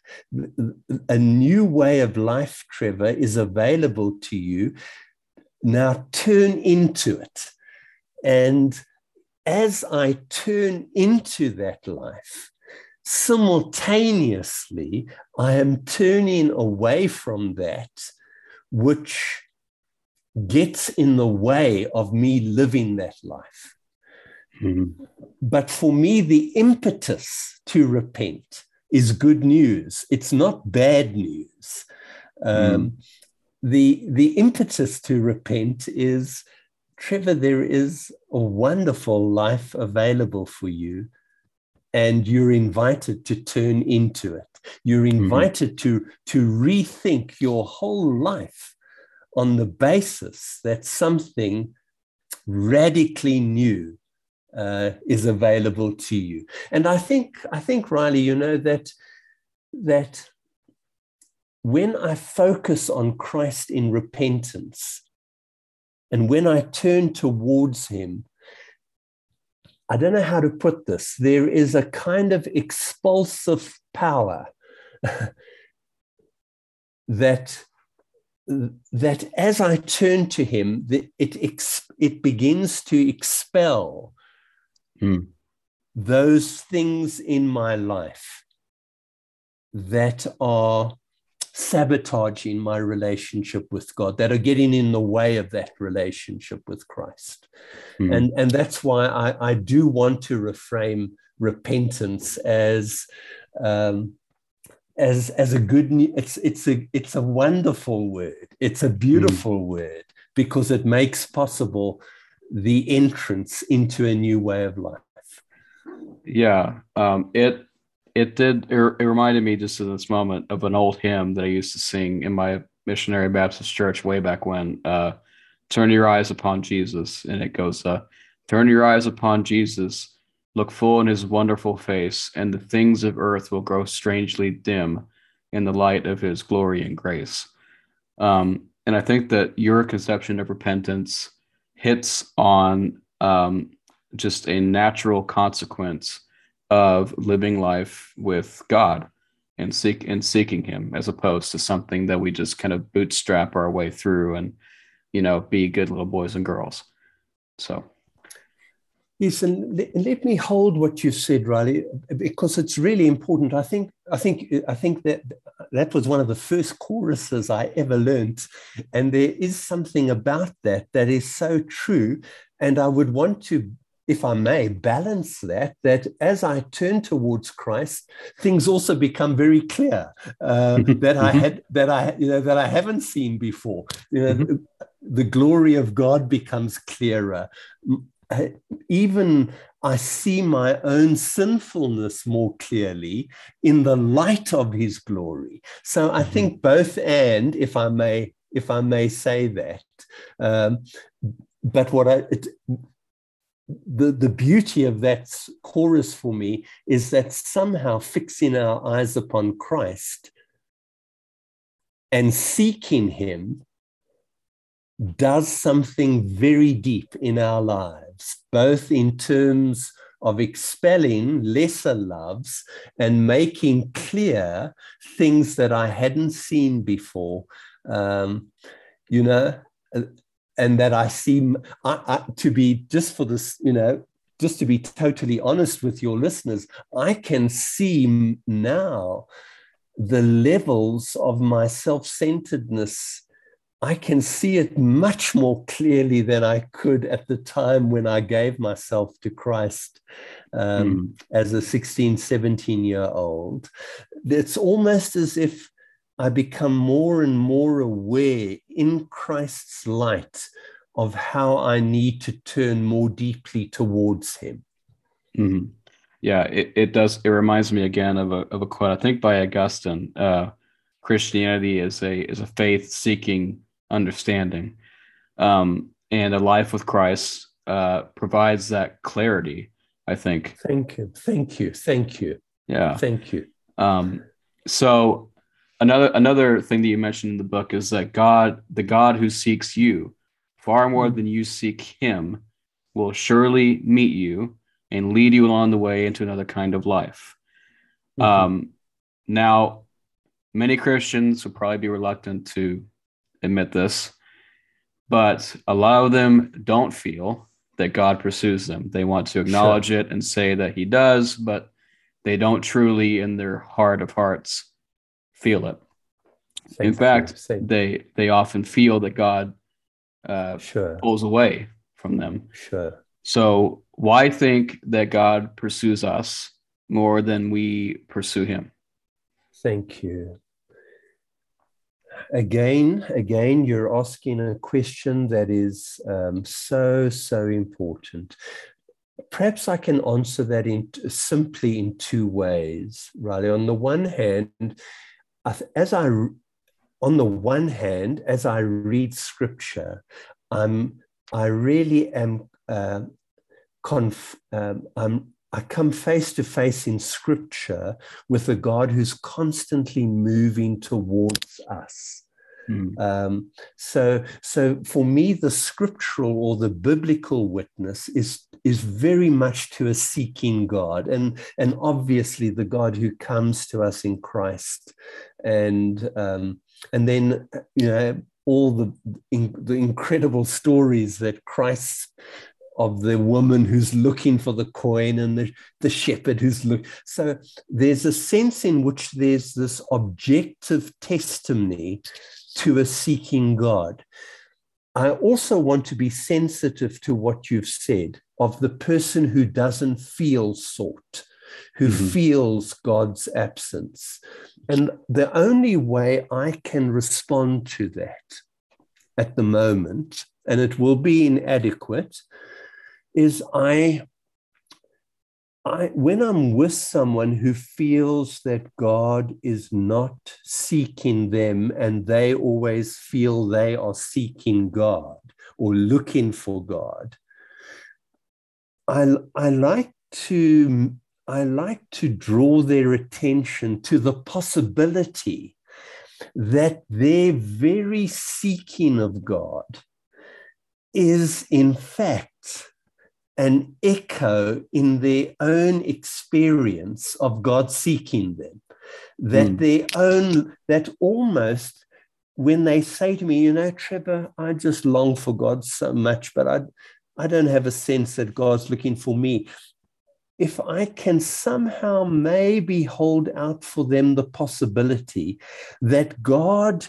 A new way of life, Trevor, is available to you. Now turn into it. And as I turn into that life, simultaneously, I am turning away from that which gets in the way of me living that life. Mm-hmm. But for me, the impetus to repent is good news. It's not bad news. Um, mm. the, the impetus to repent is Trevor, there is a wonderful life available for you, and you're invited to turn into it. You're mm-hmm. invited mm-hmm. to, to rethink your whole life on the basis that something radically new uh, is available to you. And I think, I think, Riley, you know, that, that when I focus on Christ in repentance and when I turn towards him, I don't know how to put this. There is a kind of expulsive power that that as I turn to him, it, it begins to expel mm. those things in my life that are sabotaging my relationship with God, that are getting in the way of that relationship with Christ. Mm. And, and that's why I, I do want to reframe repentance as um, as as a good it's it's a it's a wonderful word it's a beautiful mm. word because it makes possible the entrance into a new way of life yeah um, it it did it, it reminded me just in this moment of an old hymn that i used to sing in my missionary baptist church way back when uh, turn your eyes upon jesus and it goes uh, turn your eyes upon jesus Look full in his wonderful face, and the things of earth will grow strangely dim in the light of his glory and grace. Um, and I think that your conception of repentance hits on um, just a natural consequence of living life with God and seek and seeking Him, as opposed to something that we just kind of bootstrap our way through and you know be good little boys and girls. So. Listen, let, let me hold what you said, Riley, because it's really important. I think, I think, I think that that was one of the first choruses I ever learned, and there is something about that that is so true. And I would want to if I may, balance that, that as I turn towards Christ, things also become very clear uh, that I mm-hmm. had that I you know that I haven't seen before. You know, mm-hmm. the glory of God becomes clearer. Even I see my own sinfulness more clearly in the light of His glory. So I mm-hmm. think both and, if I may, if I may say that. Um, but what I it, the, the beauty of that chorus for me is that somehow fixing our eyes upon Christ and seeking Him does something very deep in our lives, both in terms of expelling lesser loves and making clear things that I hadn't seen before. Um, you know, and that I seem I, I, to be just for this, you know, just to be totally honest with your listeners, I can see now the levels of my self centeredness. I can see it much more clearly than I could at the time when I gave myself to Christ um, mm. as a 16, 17 year old. It's almost as if I become more and more aware in Christ's light of how I need to turn more deeply towards Him. Mm-hmm. Yeah, it, it does. It reminds me again of a, of a quote, I think by Augustine. Uh, Christianity is a is a faith seeking understanding, um, and a life with Christ uh, provides that clarity. I think. Thank you, thank you, thank you. Yeah, thank you. Um, so another another thing that you mentioned in the book is that God, the God who seeks you far more than you seek him, will surely meet you and lead you along the way into another kind of life. Mm-hmm. Um, now, many Christians will probably be reluctant to admit this, but a lot of them don't feel that God pursues them. They want to acknowledge sure. it and say that He does, but they don't truly, in their heart of hearts, feel it. Same in fact, they they often feel that God uh, sure. pulls away from them. Sure. So why think that God pursues us more than we pursue Him? Thank you. Again, again, you're asking a question that is um, so so important. Perhaps I can answer that in simply in two ways. Riley, on the one hand, as I, on the one hand, as I read scripture, I'm, I really am, uh, conf, um, I'm, I come face to face in scripture with a God who's constantly moving towards us. Mm. Um, so, so for me, the scriptural or the biblical witness is is very much to a seeking God, and and obviously the God who comes to us in Christ, and um, and then you know all the in, the incredible stories that Christ of the woman who's looking for the coin and the, the shepherd who's look. So there's a sense in which there's this objective testimony to a seeking God. I also want to be sensitive to what you've said of the person who doesn't feel sought, who mm-hmm. feels God's absence. And the only way I can respond to that at the moment, and it will be inadequate, is I I, when I'm with someone who feels that God is not seeking them and they always feel they are seeking God or looking for God, I, I like to I like to draw their attention to the possibility that their very seeking of God is, in fact, an echo in their own experience of God seeking them. That mm. their own, that almost when they say to me, you know, Trevor, I just long for God so much, but I, I don't have a sense that God's looking for me. If I can somehow maybe hold out for them the possibility that God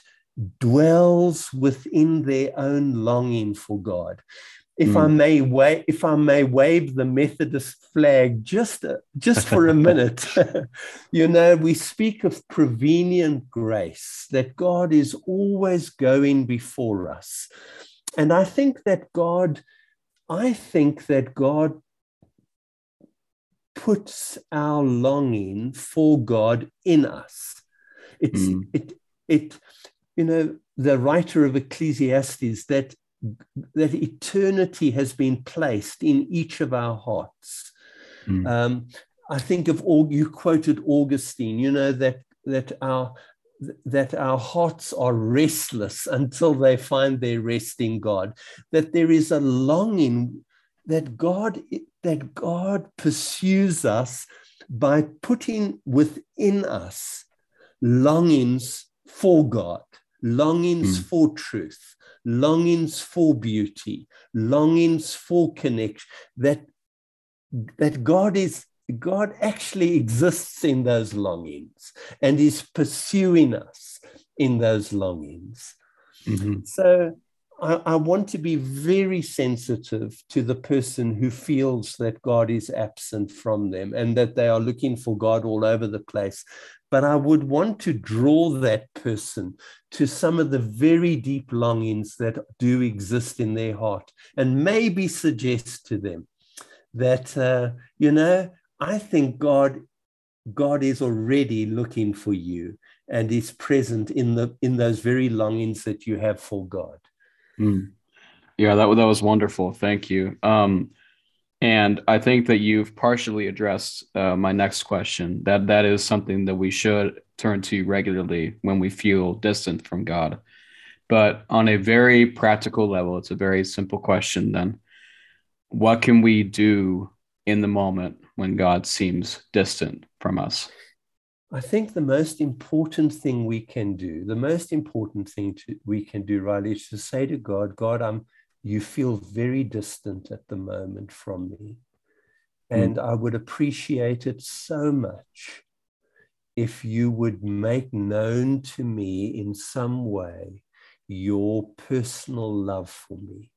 dwells within their own longing for God. If mm. I may wave, if I may wave the Methodist flag just just for a minute, you know, we speak of prevenient grace that God is always going before us, and I think that God, I think that God puts our longing for God in us. It's mm. it it you know, the writer of Ecclesiastes, that, that eternity has been placed in each of our hearts. Mm. Um, I think of all you quoted Augustine, you know, that that our that our hearts are restless until they find their rest in God, that there is a longing that God that God pursues us by putting within us longings for God longings mm. for truth, longings for beauty, longings for connection, that, that God is God actually exists in those longings and is pursuing us in those longings. Mm-hmm. So I, I, want to be very sensitive to the person who feels that God is absent from them and that they are looking for God all over the place but I would want to draw that person to some of the very deep longings that do exist in their heart and maybe suggest to them that, uh, you know, I think God, God is already looking for you and is present in, the, in those very longings that you have for God. Mm. Yeah, that, that was wonderful. Thank you. Um, and I think that you've partially addressed uh, my next question. That that is something that we should turn to regularly when we feel distant from God. But on a very practical level, it's a very simple question. Then, what can we do in the moment when God seems distant from us? I think the most important thing we can do, the most important thing to, we can do, Riley, is to say to God, God, I'm you feel very distant at the moment from me. Hmm. And mm. I would appreciate it so much if you would make known to me in some way your personal love for me.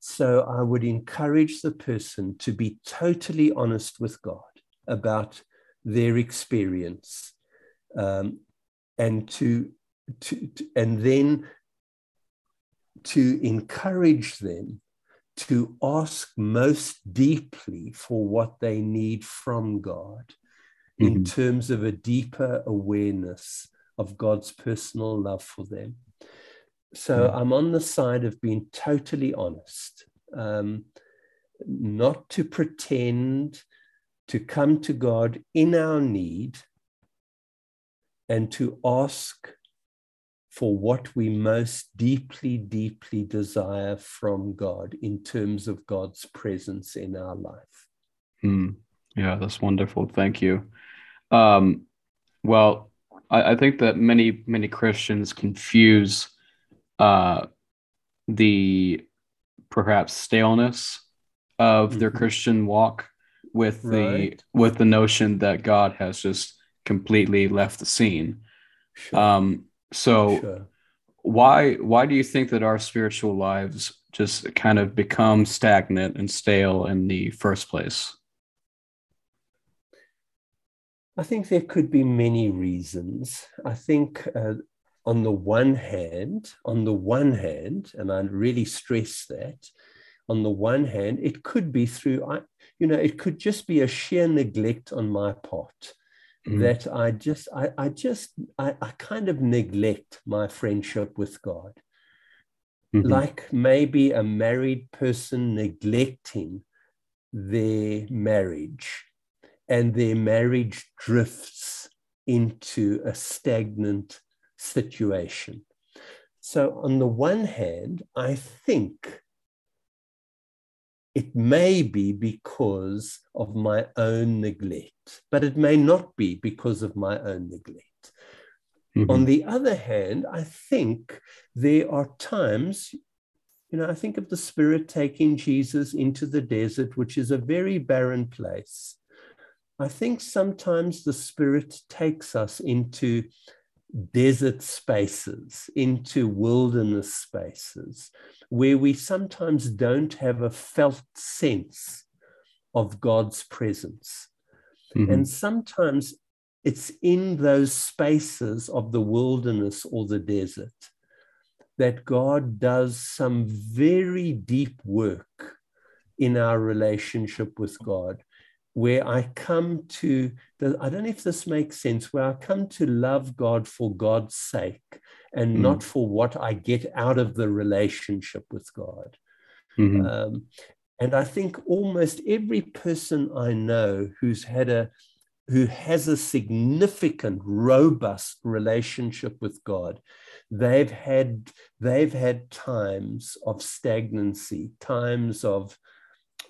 So I would encourage the person to be totally honest with God about their experience um, and to, to, to and then to encourage them to ask most deeply for what they need from God mm-hmm. in terms of a deeper awareness of God's personal love for them. So mm-hmm. I'm on the side of being totally honest, um, not to pretend to come to God in our need and to ask for what we most deeply, deeply desire from God in terms of God's presence in our life. Mm, yeah, that's wonderful. Thank you. Um, well, I, I, think that many, many Christians confuse uh, the perhaps staleness of mm-hmm. their Christian walk with right. the with the notion that God has just completely left the scene. Sure. Um, so sure. why why do you think that our spiritual lives just kind of become stagnant and stale in the first place? I think there could be many reasons. I think uh, on the one hand, on the one hand, and I really stress that, on the one hand, it could be through, I, you know, it could just be a sheer neglect on my part mm. that I just, I, I just, I, I kind of neglect my friendship with God. Mm-hmm. Like maybe a married person neglecting their marriage and their marriage drifts into a stagnant situation. So, on the one hand, I think it may be because of my own neglect, but it may not be because of my own neglect. Mm-hmm. On the other hand, I think there are times, you know, I think of the Spirit taking Jesus into the desert, which is a very barren place. I think sometimes the Spirit takes us into desert spaces, into wilderness spaces, where we sometimes don't have a felt sense of God's presence. Mm-hmm. And sometimes it's in those spaces of the wilderness or the desert that God does some very deep work in our relationship with God, where I come to, I don't know if this makes sense, where I come to love God for God's sake and mm. not for what I get out of the relationship with God. Mm-hmm. Um, and I think almost every person I know who's had a who has a significant, robust relationship with God, they've had they've had times of stagnancy, times of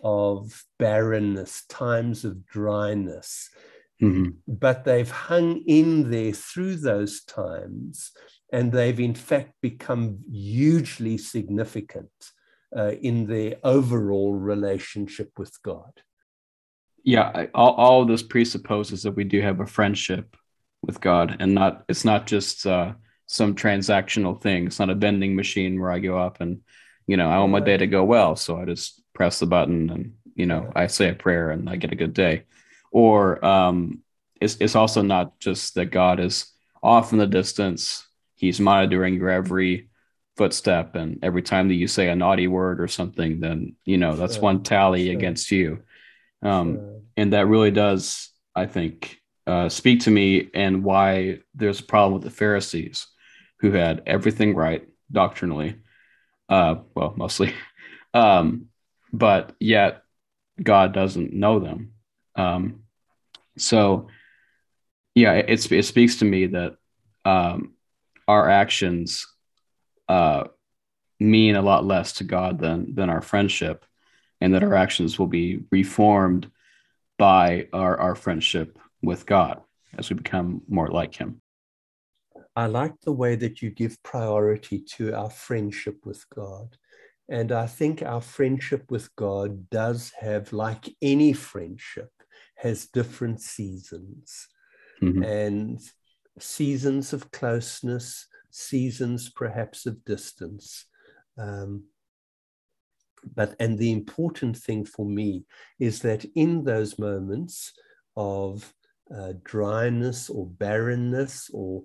of barrenness, times of dryness. Mm-hmm. But they've hung in there through those times, and they've in fact become hugely significant uh, in their overall relationship with God yeah all, all this presupposes that we do have a friendship with god and not it's not just uh, some transactional thing it's not a vending machine where i go up and you know i want my day to go well so i just press the button and you know i say a prayer and i get a good day or um, it's, it's also not just that god is off in the distance he's monitoring your every footstep and every time that you say a naughty word or something then you know that's sure. one tally sure. against you um, sure. And that really does, I think, uh, speak to me and why there's a problem with the Pharisees who had everything right doctrinally, uh, well, mostly, um, but yet God doesn't know them. Um, so, yeah, it, it speaks to me that um, our actions uh, mean a lot less to God than than our friendship and that our actions will be reformed by our, our friendship with God as we become more like Him. I like the way that you give priority to our friendship with God. And I think our friendship with God does have, like any friendship, has different seasons mm-hmm. and seasons of closeness, seasons perhaps of distance. Um, but and the important thing for me is that in those moments of uh, dryness or barrenness or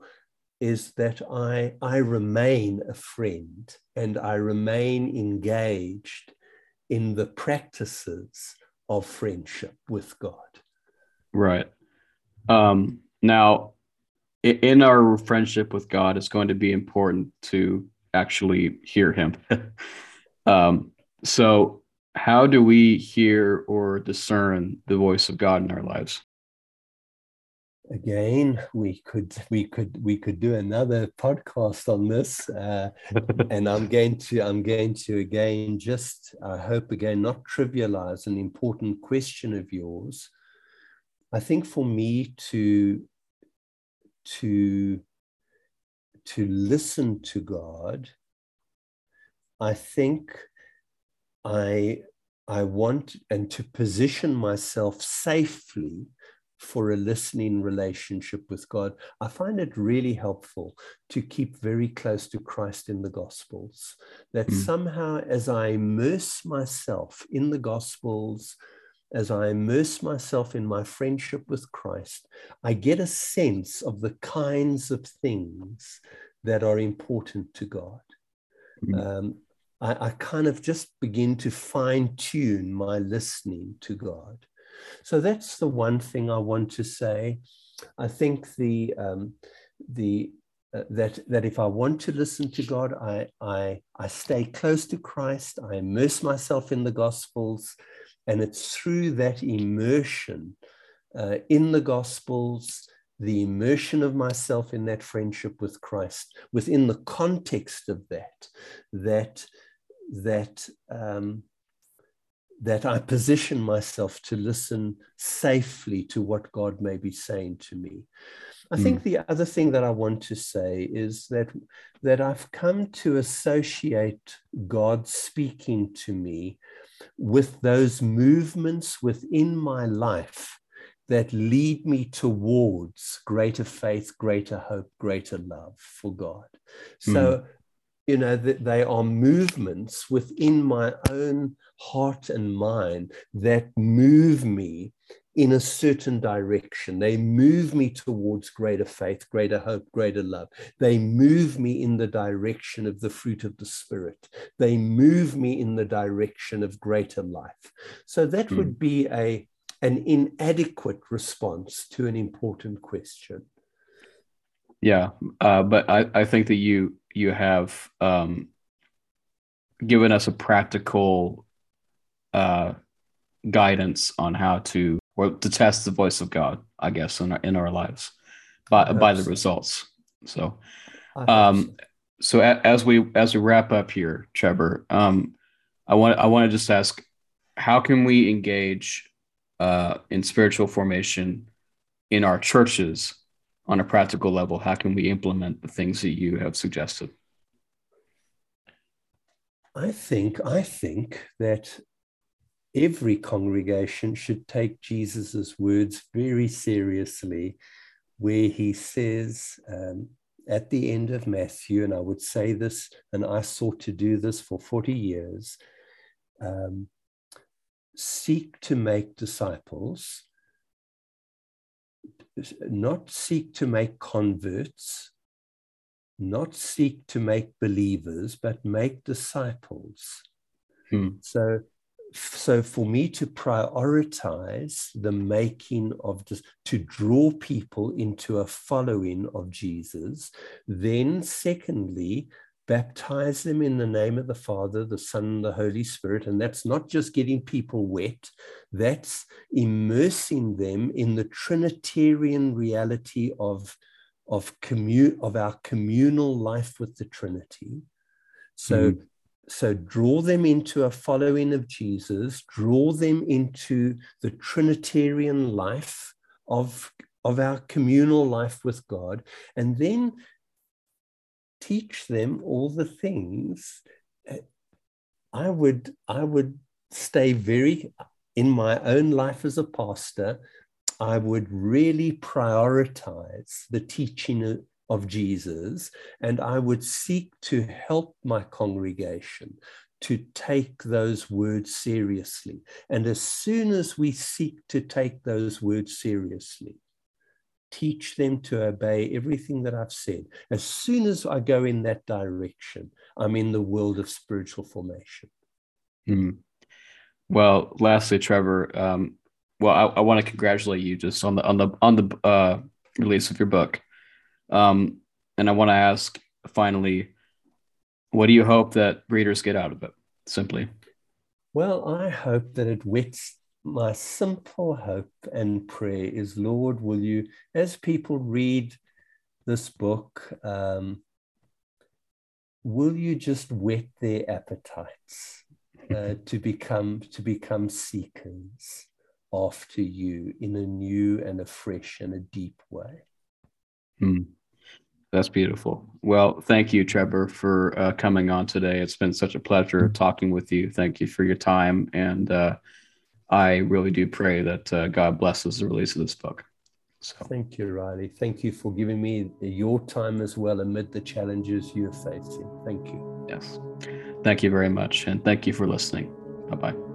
is that I, I remain a friend and I remain engaged in the practices of friendship with God. Right. Um, now, in our friendship with God, it's going to be important to actually hear Him. um, so, how do we hear or discern the voice of God in our lives? Again, we could we could we could do another podcast on this, uh, and I'm going to I'm going to again just I hope again not trivialize an important question of yours. I think for me to to to listen to God, I think I, I want and to position myself safely for a listening relationship with God, I find it really helpful to keep very close to Christ in the Gospels. That mm. somehow, as I immerse myself in the Gospels, as I immerse myself in my friendship with Christ, I get a sense of the kinds of things that are important to God. Mm. Um, I, I kind of just begin to fine tune my listening to God. So that's the one thing I want to say. I think the um, the uh, that that if I want to listen to God, I I I stay close to Christ. I immerse myself in the Gospels, and it's through that immersion uh, in the Gospels, the immersion of myself in that friendship with Christ, within the context of that, that that um, that I position myself to listen safely to what God may be saying to me. I mm. think the other thing that I want to say is that that I've come to associate God speaking to me with those movements within my life that lead me towards greater faith, greater hope, greater love for God. So, mm. You know, that they are movements within my own heart and mind that move me in a certain direction. They move me towards greater faith, greater hope, greater love. They move me in the direction of the fruit of the Spirit. They move me in the direction of greater life. So that mm. would be a, an inadequate response to an important question. Yeah, uh, but I, I think that you you have um, given us a practical uh, guidance on how to or to test the voice of God, I guess, in our in our lives by by the results. So, um, so as we as we wrap up here, Trevor, um, I want I want to just ask, how can we engage uh, in spiritual formation in our churches on a practical level? How can we implement the things that you have suggested? I think I think that every congregation should take Jesus' words very seriously, where he says um, at the end of Matthew, and I would say this, and I sought to do this for 40 years um, seek to make disciples, not seek to make converts. Not seek to make believers, but make disciples. Hmm. So so for me to prioritize the making of this to draw people into a following of jesus then secondly baptize them in the name of the father the son and the holy spirit. And that's not just getting people wet that's immersing them in the trinitarian reality of of commun of our communal life with the trinity. So mm so draw them into a following of Jesus, draw them into the Trinitarian life of, of our communal life with God, and then teach them all the things. I would, I would stay very in my own life as a pastor. I would really prioritize the teaching of Jesus, and I would seek to help my congregation to take those words seriously. And as soon as we seek to take those words seriously, teach them to obey everything that I've said. As soon as I go in that direction, I'm in the world of spiritual formation. Hmm. Well, lastly, Trevor, um, well, I, I want to congratulate you just on the on the on the uh, release of your book. Um, and I want to ask finally, what do you hope that readers get out of it? Simply. Well, I hope that it wets my simple hope and prayer is, Lord, will you, as people read this book, um, will you just whet their appetites uh, to become to become seekers after you in a new and a fresh and a deep way? Hmm. That's beautiful. Well, thank you, Trevor, for uh, coming on today. It's been such a pleasure talking with you. Thank you for your time. And uh, I really do pray that uh, God blesses the release of this book. So. Thank you, Riley. Thank you for giving me your time as well amid the challenges you're facing. Thank you. Yes. Thank you very much. And thank you for listening. Bye bye.